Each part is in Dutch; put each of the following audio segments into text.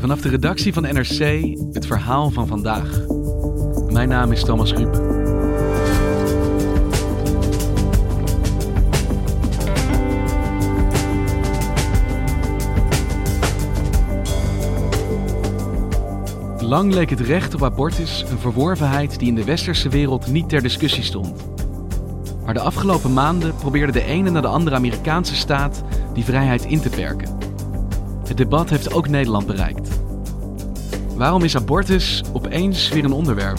Vanaf de redactie van NRC het verhaal van vandaag. Mijn naam is Thomas Ruip. Lang leek het recht op abortus een verworvenheid die in de westerse wereld niet ter discussie stond. Maar de afgelopen maanden probeerde de ene na de andere Amerikaanse staat die vrijheid in te perken. Het debat heeft ook Nederland bereikt. Waarom is abortus opeens weer een onderwerp?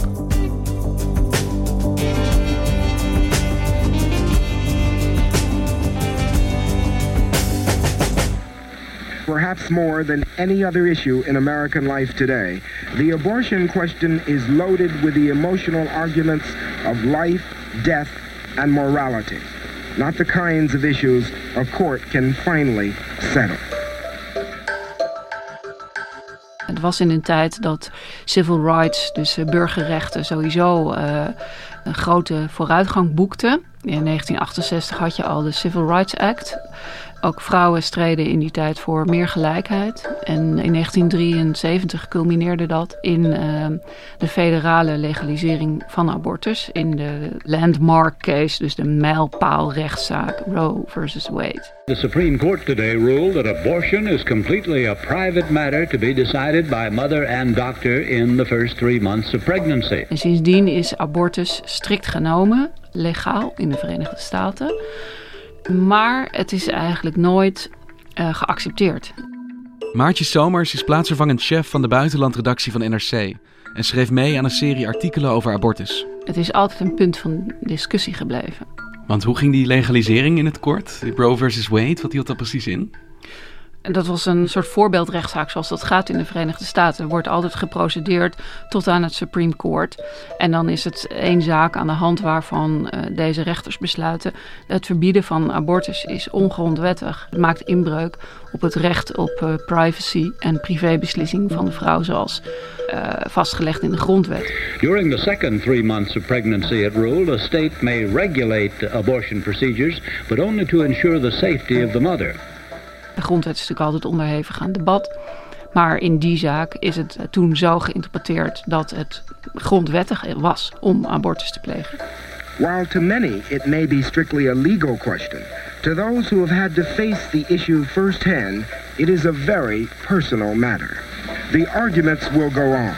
perhaps more than any other issue in American life today, the abortion question is loaded with the emotional arguments of life, death, and morality. Not the kinds of issues a court can finally settle. Het was in een tijd dat civil rights, dus uh, burgerrechten, sowieso uh, een grote vooruitgang boekten. In 1968 had je al de Civil Rights Act. Ook vrouwen streden in die tijd voor meer gelijkheid. En in 1973 culmineerde dat in uh, de federale legalisering van abortus. In de landmark case, dus de mijlpaalrechtszaak Roe versus Wade. The Supreme Court today ruled that abortion is completely a private matter to be decided by mother and doctor in the first three months of pregnancy. En sindsdien is abortus strikt genomen legaal in de Verenigde Staten. Maar het is eigenlijk nooit uh, geaccepteerd. Maartje Somers is plaatsvervangend chef van de buitenlandredactie van NRC en schreef mee aan een serie artikelen over abortus. Het is altijd een punt van discussie gebleven. Want hoe ging die legalisering in het kort? Roe versus Wade, wat hield dat precies in? En dat was een soort voorbeeldrechtszaak zoals dat gaat in de Verenigde Staten. Er wordt altijd geprocedeerd tot aan het Supreme Court. En dan is het één zaak aan de hand waarvan uh, deze rechters besluiten... het verbieden van abortus is ongrondwettig. Het maakt inbreuk op het recht op uh, privacy en privébeslissing van de vrouw... zoals uh, vastgelegd in de grondwet. During the second three months of pregnancy, it ruled, a state may regulate abortion procedures... but only to ensure the safety of the mother. De grondwet is natuurlijk altijd onderhevig aan debat. Maar in die zaak is het toen zo geïnterpreteerd dat het grondwettig was om abortus te plegen. While to many it may be strictly a legal question, to those who have had to face the issue firsthand, it is a very personal matter. The arguments will go on.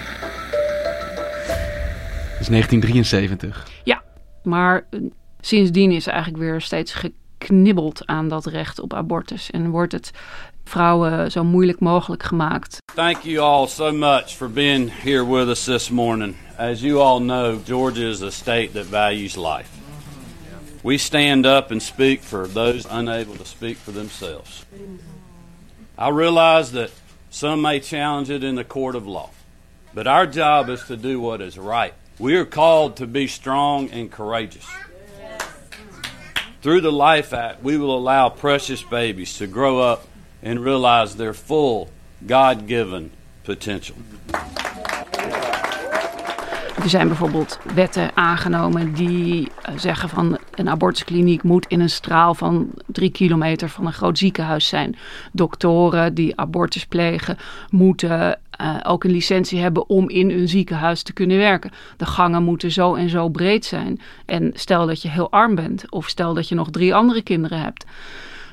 Het is 1973. Ja, maar sindsdien is eigenlijk weer steeds geknibbeld aan dat recht op abortus en wordt het vrouwen zo moeilijk mogelijk gemaakt. Thank you all so much for being here with us this morning. As you all know, Georgia is a state that values life. We stand up and speak for those unable to speak for themselves. I realize that some may challenge it in the court of law, but our job is to do what is right. We are called to be strong and courageous. Through the Life Act, we will allow precious babies to grow up and realize their full God given potential. Er zijn bijvoorbeeld wetten aangenomen die zeggen van een abortuskliniek moet in een straal van drie kilometer van een groot ziekenhuis zijn. Doktoren die abortus plegen moeten uh, ook een licentie hebben om in een ziekenhuis te kunnen werken. De gangen moeten zo en zo breed zijn. En stel dat je heel arm bent of stel dat je nog drie andere kinderen hebt.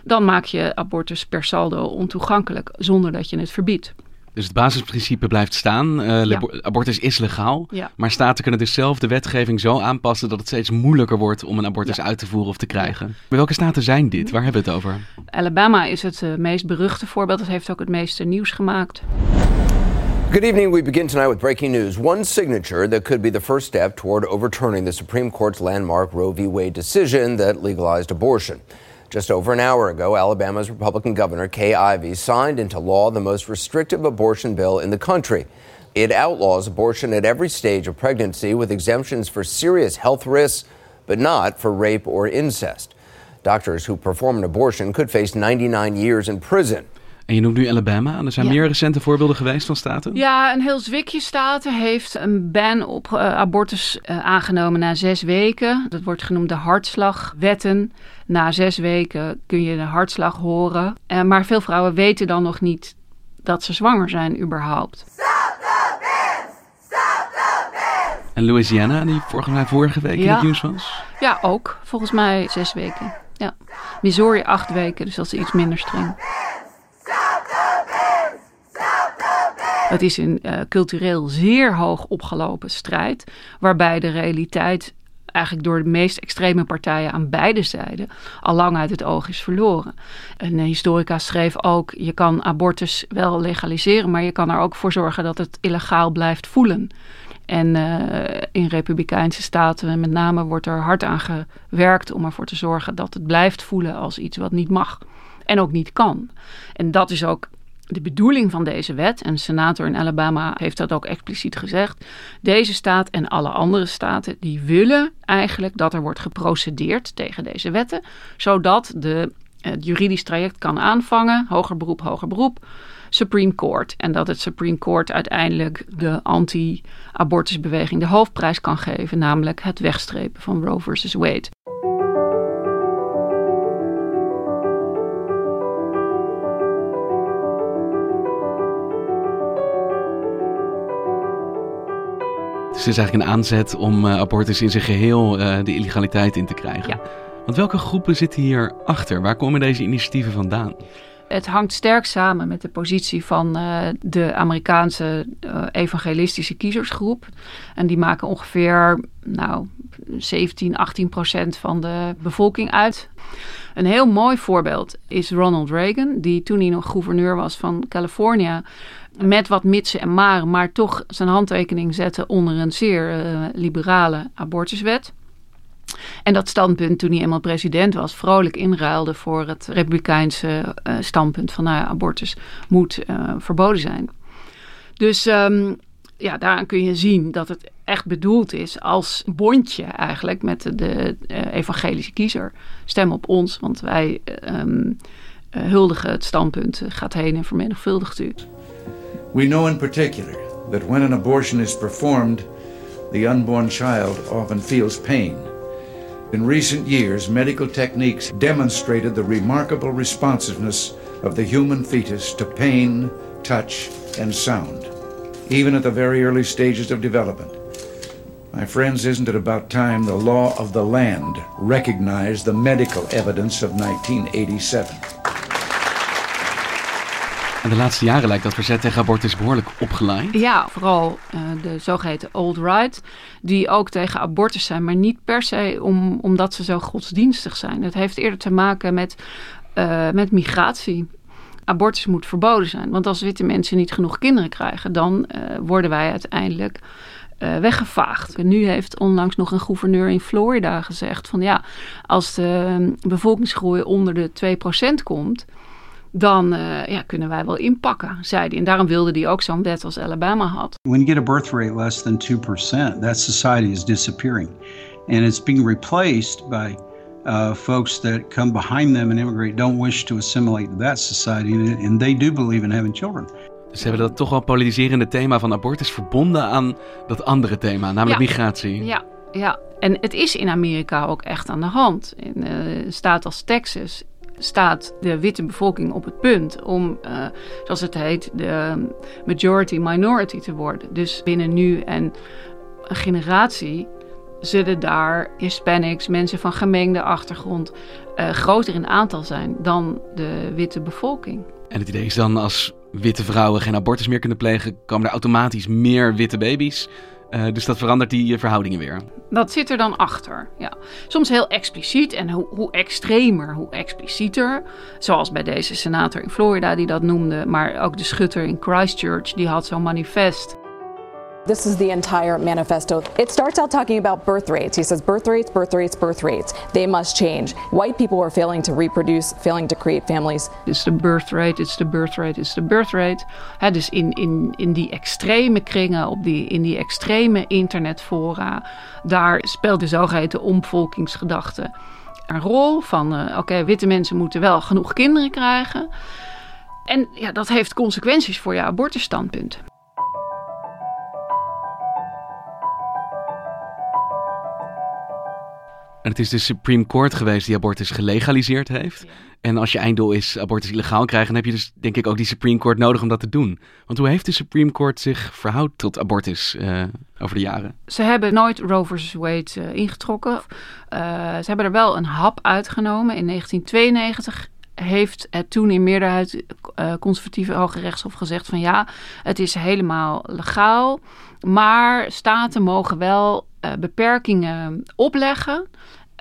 Dan maak je abortus per saldo ontoegankelijk zonder dat je het verbiedt. Dus het basisprincipe blijft staan. Uh, ja. Abortus is legaal. Ja. Maar staten kunnen dus zelf de wetgeving zo aanpassen dat het steeds moeilijker wordt om een abortus ja. uit te voeren of te krijgen. Maar welke staten zijn dit? Waar hebben we het over? Alabama is het uh, meest beruchte voorbeeld. Dat heeft ook het meeste nieuws gemaakt. Good evening. We begin tonight with breaking news. One signature that could be the first step toward overturning the Supreme Court's landmark Roe v. Wade decision that legalized abortion. Just over an hour ago, Alabama's Republican Governor Kay Ivey signed into law the most restrictive abortion bill in the country. It outlaws abortion at every stage of pregnancy with exemptions for serious health risks, but not for rape or incest. Doctors who perform an abortion could face 99 years in prison. En je noemt nu Alabama. En er zijn Ja. meer recente voorbeelden geweest van staten. Ja, een heel zwikje staten heeft een ban op eh, abortus eh, aangenomen na zes weken. Dat wordt genoemd de hartslagwetten. Na zes weken kun je de hartslag horen. Eh, maar veel vrouwen weten dan nog niet dat ze zwanger zijn überhaupt. En Louisiana, die volgens mij vorige week in het nieuws was. Ja, ook. Volgens mij zes weken. Ja. Missouri acht weken, dus dat is iets minder streng. Het is een eh, cultureel zeer hoog opgelopen strijd, waarbij de realiteit eigenlijk door de meest extreme partijen aan beide zijden al lang uit het oog is verloren. Een historica schreef ook: je kan abortus wel legaliseren, maar je kan er ook voor zorgen dat het illegaal blijft voelen. En eh, in republikeinse staten met name wordt er hard aan gewerkt om ervoor te zorgen dat het blijft voelen als iets wat niet mag en ook niet kan. En dat is ook de bedoeling van deze wet. En de senator in Alabama heeft dat ook expliciet gezegd. Deze staat en alle andere staten die willen eigenlijk dat er wordt geprocedeerd tegen deze wetten, zodat de, het juridisch traject kan aanvangen, hoger beroep, hoger beroep. Supreme Court. En dat het Supreme Court uiteindelijk de anti-abortusbeweging de hoofdprijs kan geven, namelijk het wegstrepen van Roe versus Wade. Dus het is eigenlijk een aanzet om eh, abortus in zijn geheel eh, de illegaliteit in te krijgen. Ja. Want welke groepen zitten hier achter? Waar komen deze initiatieven vandaan? Het hangt sterk samen met de positie van eh, de Amerikaanse eh, evangelistische kiezersgroep. En die maken ongeveer nou, 17, 18 procent van de bevolking uit. Een heel mooi voorbeeld is Ronald Reagan, die toen hij nog gouverneur was van Californië, met wat mitsen en maren, maar toch zijn handtekening zette onder een zeer eh, liberale abortuswet. En dat standpunt, toen hij eenmaal president was, vrolijk inruilde voor het republikeinse eh, standpunt van nou, abortus moet eh, verboden zijn. Dus ehm, ja, daaraan kun je zien dat het echt bedoeld is als bondje eigenlijk met de, eh, evangelische kiezer. Stem op ons, want wij eh, huldigen het standpunt, gaat heen en vermenigvuldigt u. We know in particular that when an abortion is performed, the unborn child often feels pain. In recent years, medical techniques demonstrated the remarkable responsiveness of the human fetus to pain, touch, and sound, even at the very early stages of development. My friends, isn't it about time the law of the land recognized the medical evidence of 1987? De laatste jaren lijkt dat verzet tegen abortus behoorlijk opgeleid. Ja, vooral eh, de zogeheten alt-right, die ook tegen abortus zijn, maar niet per se om, omdat ze zo godsdienstig zijn. Het heeft eerder te maken met, eh, met migratie. Abortus moet verboden zijn, want als witte mensen niet genoeg kinderen krijgen, dan eh, worden wij uiteindelijk weggevaagd. En nu heeft onlangs nog een gouverneur in Florida gezegd van ja, als de bevolkingsgroei onder de 2% komt, dan eh, ja, kunnen wij wel inpakken, zei hij. En daarom wilde hij ook zo'n wet als Alabama had. When you get a birth rate less than 2%, that society is disappearing. And it's being replaced by uh, folks that come behind them and immigrate, don't wish to assimilate to that society, and, they do believe in having children. Dus ze hebben dat toch wel politiserende thema van abortus verbonden aan dat andere thema, namelijk Ja. migratie. Ja, ja, en het is in Amerika ook echt aan de hand. In eh, een staat als Texas staat de witte bevolking op het punt om, eh, zoals het heet, de majority minority te worden. Dus binnen nu en een generatie zullen daar Hispanics, mensen van gemengde achtergrond, eh, groter in aantal zijn dan de witte bevolking. En het idee is dan als witte vrouwen geen abortus meer kunnen plegen, komen er automatisch meer witte baby's. Eh, dus dat verandert die eh, verhoudingen weer. Dat zit er dan achter. Ja. Soms heel expliciet en hoe, hoe extremer, hoe explicieter. Zoals bij deze senator in Florida die dat noemde. Maar ook de schutter in Christchurch, die had zo'n manifest. This is the entire manifesto. It starts out talking about birth rates. He says birth rates, birth rates, birth rates. They must change. White people are failing to reproduce, failing to create families. It's the birth rate, it's the birth rate, it's the birth rate. Dus in, in, in die extreme kringen, op die, in die extreme internetfora, daar speelt de zogeheten omvolkingsgedachte een rol. Van uh, oké, witte mensen moeten wel genoeg kinderen krijgen. En ja, dat heeft consequenties voor je abortusstandpunt. En het is de Supreme Court geweest die abortus gelegaliseerd heeft. En als je einddoel is abortus illegaal krijgen, dan heb je dus denk ik ook die Supreme Court nodig om dat te doen. Want hoe heeft de Supreme Court zich verhoud tot abortus uh, over de jaren? Ze hebben nooit Roe versus Wade uh, ingetrokken. Uh, ze hebben er wel een hap uitgenomen. In 1992 heeft het toen in meerderheid conservatieve Hoge Rechtshof gezegd van ja, het is helemaal legaal. Maar staten mogen wel beperkingen opleggen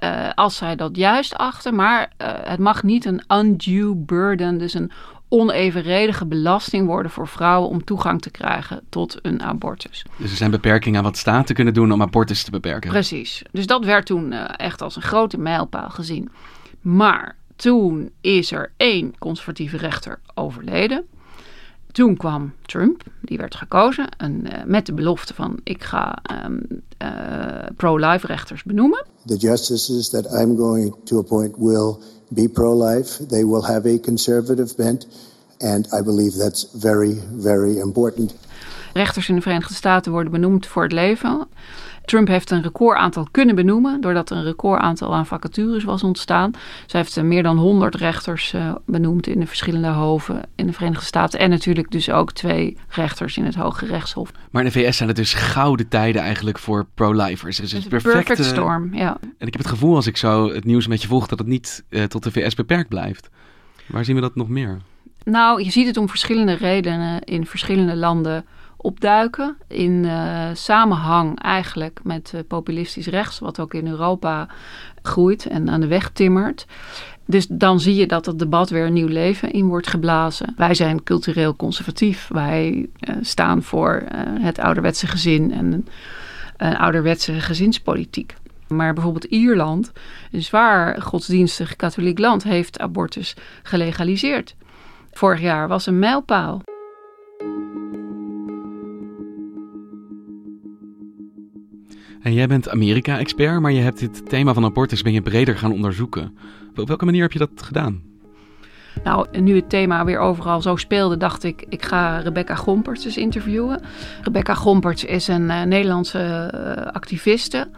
uh, als zij dat juist achten. Maar uh, het mag niet een undue burden, dus een onevenredige belasting worden voor vrouwen om toegang te krijgen tot een abortus. Dus er zijn beperkingen aan wat staten kunnen doen om abortus te beperken. Precies. Dus dat werd toen uh, echt als een grote mijlpaal gezien. Maar toen is er één conservatieve rechter overleden. Toen kwam Trump, die werd gekozen en, uh, met de belofte van ik ga um, uh, pro-life rechters benoemen. The justices that I'm going to appoint will be pro-life. They will have a conservative bent and I believe that's very very important. Rechters in de Verenigde Staten worden benoemd voor het leven. Trump heeft een recordaantal kunnen benoemen, doordat er een recordaantal aan vacatures was ontstaan. Zij heeft meer dan 100 rechters uh, benoemd in de verschillende hoven in de Verenigde Staten. En natuurlijk dus ook twee rechters in het Hoge Rechtshof. Maar in de VS zijn het dus gouden tijden eigenlijk voor pro-lifers. Het is een perfecte... perfect storm, ja. En ik heb het gevoel als ik zo het nieuws met je volg dat het niet uh, tot de VS beperkt blijft. Waar zien we dat nog meer? Nou, je ziet het om verschillende redenen in verschillende landen opduiken. In uh, samenhang eigenlijk met uh, populistisch rechts, wat ook in Europa groeit en aan de weg timmert. Dus dan zie je dat het debat weer een nieuw leven in wordt geblazen. Wij zijn cultureel conservatief. Wij uh, staan voor het ouderwetse gezin en een ouderwetse gezinspolitiek. Maar bijvoorbeeld Ierland, een zwaar godsdienstig katholiek land, heeft abortus gelegaliseerd. Vorig jaar was een mijlpaal. En jij bent Amerika-expert, maar je hebt dit thema van abortus ben je breder gaan onderzoeken. Op welke manier heb je dat gedaan? Nou, nu het thema weer overal zo speelde, dacht ik, ik ga Rebecca Gomperts eens interviewen. Rebecca Gomperts is een uh, Nederlandse uh, activiste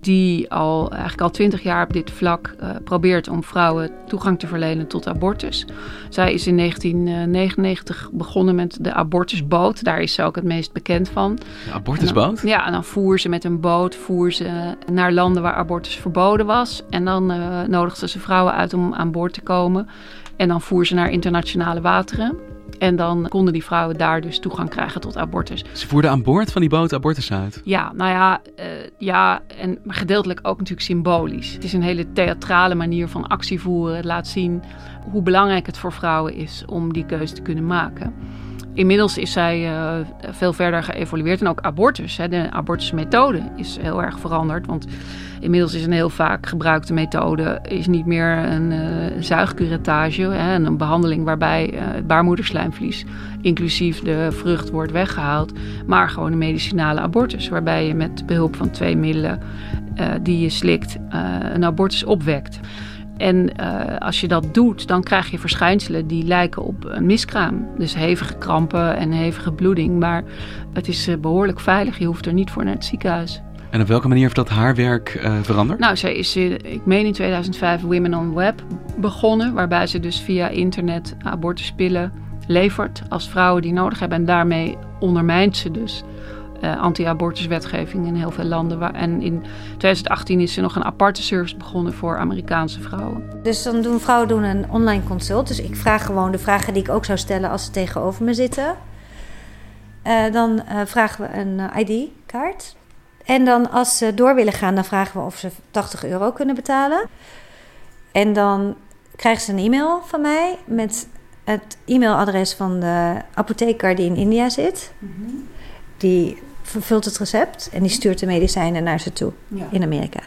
die al eigenlijk al twintig jaar op dit vlak uh, probeert om vrouwen toegang te verlenen tot abortus. Zij is in 1999 begonnen met de abortusboot. Daar is ze ook het meest bekend van. De abortusboot? Dan, ja, en dan voer ze met een boot voer ze naar landen waar abortus verboden was. En dan uh, nodigde ze vrouwen uit om aan boord te komen. En dan voer ze naar internationale wateren. En dan konden die vrouwen daar dus toegang krijgen tot abortus. Ze voerden aan boord van die boot abortus uit? Ja, nou ja, uh, ja en, maar gedeeltelijk ook natuurlijk symbolisch. Het is een hele theatrale manier van actie voeren. Het laat zien hoe belangrijk het voor vrouwen is om die keuze te kunnen maken. Inmiddels is zij uh, veel verder geëvolueerd. En ook abortus, hè, de abortusmethode is heel erg veranderd. Want inmiddels is een heel vaak gebruikte methode is niet meer een uh, zuigcurettage. Hè, een behandeling waarbij uh, het baarmoederslijmvlies, inclusief de vrucht, wordt weggehaald. Maar gewoon een medicinale abortus. Waarbij je met behulp van twee middelen die je slikt een abortus opwekt. En uh, als je dat doet, dan krijg je verschijnselen die lijken op een miskraam. Dus hevige krampen en hevige bloeding. Maar het is uh, behoorlijk veilig. Je hoeft er niet voor naar het ziekenhuis. En op welke manier heeft dat haar werk uh, veranderd? Nou, zij is, ik meen in 2005, Women on Web begonnen. Waarbij ze dus via internet abortuspillen levert als vrouwen die nodig hebben. En daarmee ondermijnt ze dus uh, anti-abortuswetgeving in heel veel landen. Waar, en in 2018 is er nog een aparte service begonnen voor Amerikaanse vrouwen. Dus dan doen vrouwen doen een online consult. Dus ik vraag gewoon de vragen die ik ook zou stellen als ze tegenover me zitten. Uh, dan uh, vragen we een ID-kaart. En dan als ze door willen gaan, dan vragen we of ze 80 euro kunnen betalen. En dan krijgen ze een e-mail van mij met het e-mailadres van de apotheker die in India zit. Mm -hmm. Die vervult het recept en die stuurt de medicijnen naar ze toe in Amerika.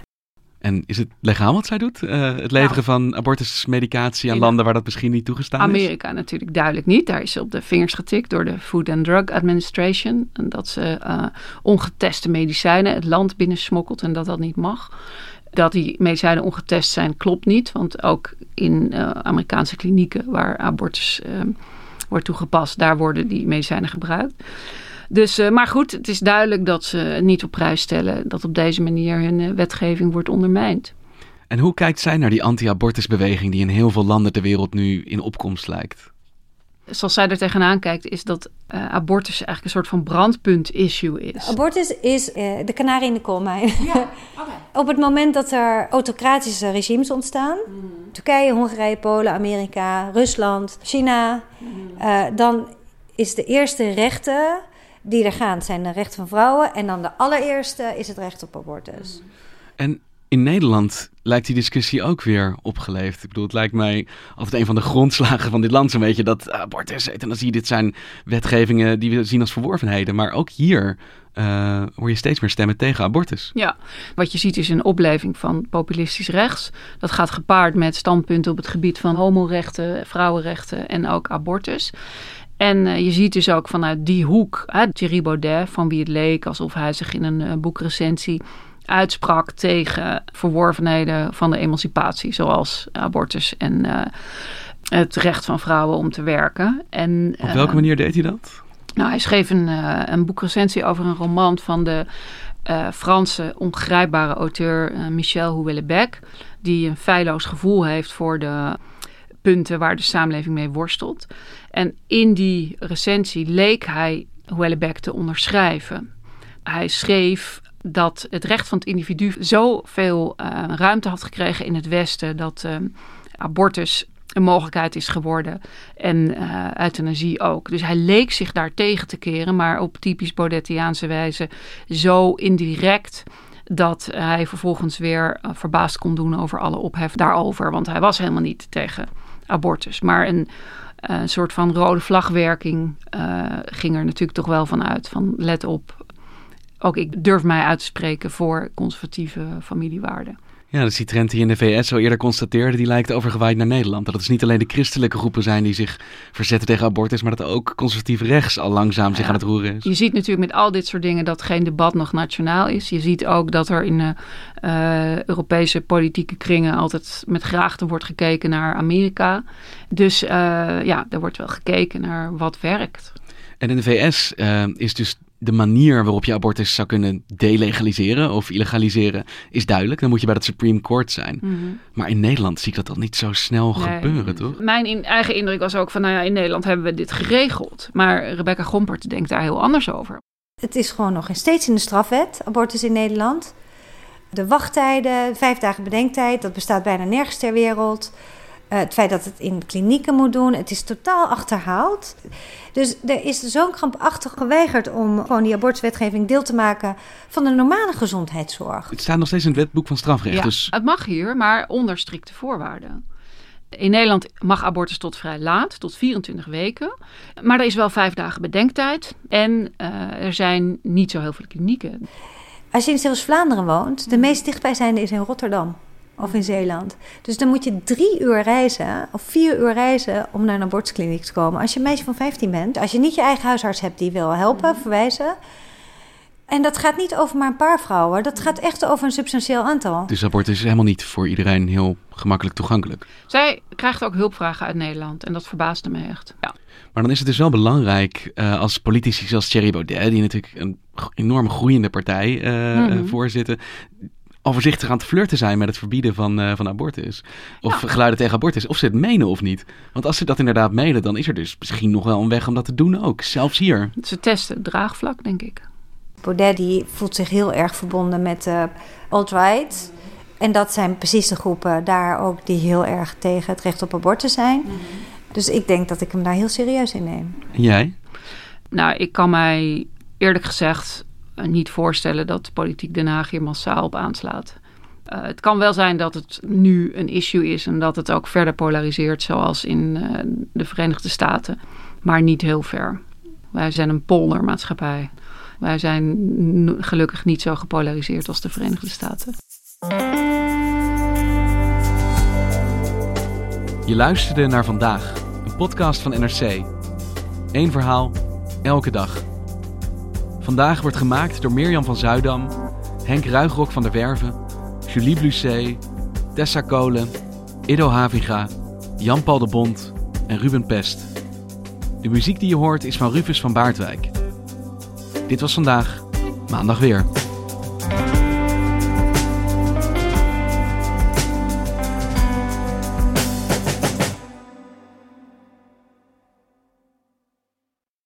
En is het legaal wat zij doet? Uh, het leveren van abortusmedicatie aan landen waar dat misschien niet toegestaan Amerika is? Amerika natuurlijk duidelijk niet. Daar is ze op de vingers getikt door de Food and Drug Administration. En dat ze uh, ongeteste medicijnen het land binnensmokkelt en dat dat niet mag. Dat die medicijnen ongetest zijn, klopt niet. Want ook in uh, Amerikaanse klinieken waar abortus wordt toegepast, daar worden die medicijnen gebruikt. Dus, uh, maar goed, het is duidelijk dat ze niet op prijs stellen dat op deze manier hun uh, wetgeving wordt ondermijnd. En hoe kijkt zij naar die anti-abortusbeweging die in heel veel landen ter wereld nu in opkomst lijkt? Zoals zij er tegenaan kijkt, is dat uh, abortus eigenlijk een soort van brandpunt-issue is. Abortus is de kanarie in de koolmijn. Ja, Op het moment dat er autocratische regimes ontstaan, mm. Turkije, Hongarije, Polen, Amerika, Rusland, China, mm. dan is de eerste rechten die er gaan zijn de rechten van vrouwen. En dan de allereerste is het recht op abortus. En in Nederland lijkt die discussie ook weer opgeleefd. Ik bedoel, het lijkt mij altijd een van de grondslagen van dit land zo'n beetje dat abortus, euthanasie, dit zijn wetgevingen die we zien als verworvenheden. Maar ook hier uh, hoor je steeds meer stemmen tegen abortus. Ja, wat je ziet is een opleving van populistisch rechts. Dat gaat gepaard met standpunten op het gebied van homorechten, vrouwenrechten en ook abortus. En uh, je ziet dus ook vanuit die hoek, hè, Thierry Baudet, van wie het leek alsof hij zich in een uh, boekrecensie uitsprak tegen verworvenheden van de emancipatie, zoals abortus en uh, het recht van vrouwen om te werken. En, Op welke manier deed hij dat? Nou, hij schreef een, een boekrecensie over een roman van de Franse ongrijpbare auteur Michel Houellebecq, die een feilloos gevoel heeft voor de punten waar de samenleving mee worstelt. En in die recensie leek hij Houellebecq te onderschrijven. Hij schreef dat het recht van het individu zoveel uh, ruimte had gekregen in het Westen dat uh, abortus een mogelijkheid is geworden en uh, euthanasie ook. Dus hij leek zich daar tegen te keren, maar op typisch Baudettiaanse wijze zo indirect dat hij vervolgens weer verbaasd kon doen over alle ophef daarover, want hij was helemaal niet tegen abortus, maar een eh, soort van rode vlagwerking uh, ging er natuurlijk toch wel van uit. Van let op, ook ik durf mij uit te spreken voor conservatieve familiewaarden. Ja, dat is die trend die in de VS zo eerder constateerde, die lijkt overgewaaid naar Nederland. Dat het dus niet alleen de christelijke groepen zijn die zich verzetten tegen abortus, maar dat ook conservatief rechts al langzaam zich aan het roeren is. Je ziet natuurlijk met al dit soort dingen dat geen debat nog nationaal is. Je ziet ook dat er in uh, Europese politieke kringen altijd met graagte wordt gekeken naar Amerika. Dus uh, ja, er wordt wel gekeken naar wat werkt. En in de VS is dus de manier waarop je abortus zou kunnen delegaliseren of illegaliseren is duidelijk. Dan moet je bij het Supreme Court zijn. Mhm. Maar in Nederland zie ik dat al niet zo snel gebeuren, toch? Mijn in, eigen indruk was ook van, nou ja, in Nederland hebben we dit geregeld. Maar Rebecca Gompert denkt daar heel anders over. Het is gewoon nog steeds in de strafwet, abortus in Nederland. De wachttijden, vijf dagen bedenktijd, dat bestaat bijna nergens ter wereld. Uh, het feit dat het in klinieken moet doen, het is totaal achterhaald. Dus er is zo'n krampachtig geweigerd om gewoon die abortuswetgeving deel te maken van de normale gezondheidszorg. Het staat nog steeds in het wetboek van strafrecht. Ja, dus... Het mag hier, maar onder strikte voorwaarden. In Nederland mag abortus tot vrij laat, tot 24 weken. Maar er is wel vijf dagen bedenktijd. En uh, er zijn niet zo heel veel klinieken. Als je in Zeeuws-Vlaanderen woont, de meest dichtbijzijnde is in Rotterdam of in Zeeland. Dus dan moet je drie uur reizen of vier uur reizen om naar een abortuskliniek te komen. Als je een meisje van 15 bent, als je niet je eigen huisarts hebt die wil helpen, mhm. verwijzen. En dat gaat niet over maar een paar vrouwen, dat gaat echt over een substantieel aantal. Dus abortus is helemaal niet voor iedereen heel gemakkelijk toegankelijk. Zij krijgt ook hulpvragen uit Nederland en dat verbaasde me echt. Ja. Maar dan is het dus wel belangrijk uh, als politici zoals Thierry Baudet, die natuurlijk een enorm groeiende partij uh, mm voorzitten, al voorzichtig aan het flirten zijn met het verbieden van, uh, van abortus. Of geluiden tegen abortus. Of ze het menen of niet. Want als ze dat inderdaad menen, dan is er dus misschien nog wel een weg om dat te doen ook. Zelfs hier. Ze testen draagvlak, denk ik. Baudet die voelt zich heel erg verbonden met uh, alt-right. En dat zijn precies de groepen daar ook die heel erg tegen het recht op abortus zijn. Mhm. Dus ik denk dat ik hem daar heel serieus in neem. En jij? Nou, ik kan mij eerlijk gezegd eh, niet voorstellen dat de politiek Den Haag hier massaal op aanslaat. Uh, het kan wel zijn dat het nu een issue is en dat het ook verder polariseert, zoals in uh, de Verenigde Staten, maar niet heel ver. Wij zijn een poldermaatschappij. Wij zijn gelukkig niet zo gepolariseerd als de Verenigde Staten. Je luisterde naar vandaag, een podcast van NRC. Eén verhaal, elke dag. Vandaag wordt gemaakt door Mirjam van Zuidam, Henk Ruigrok van der Werven, Julie Blusset, Tessa Kolen, Ido Haviga, Jan-Paul de Bond en Ruben Pest. De muziek die je hoort is van Rufus van Baardwijk. Dit was vandaag, maandag weer.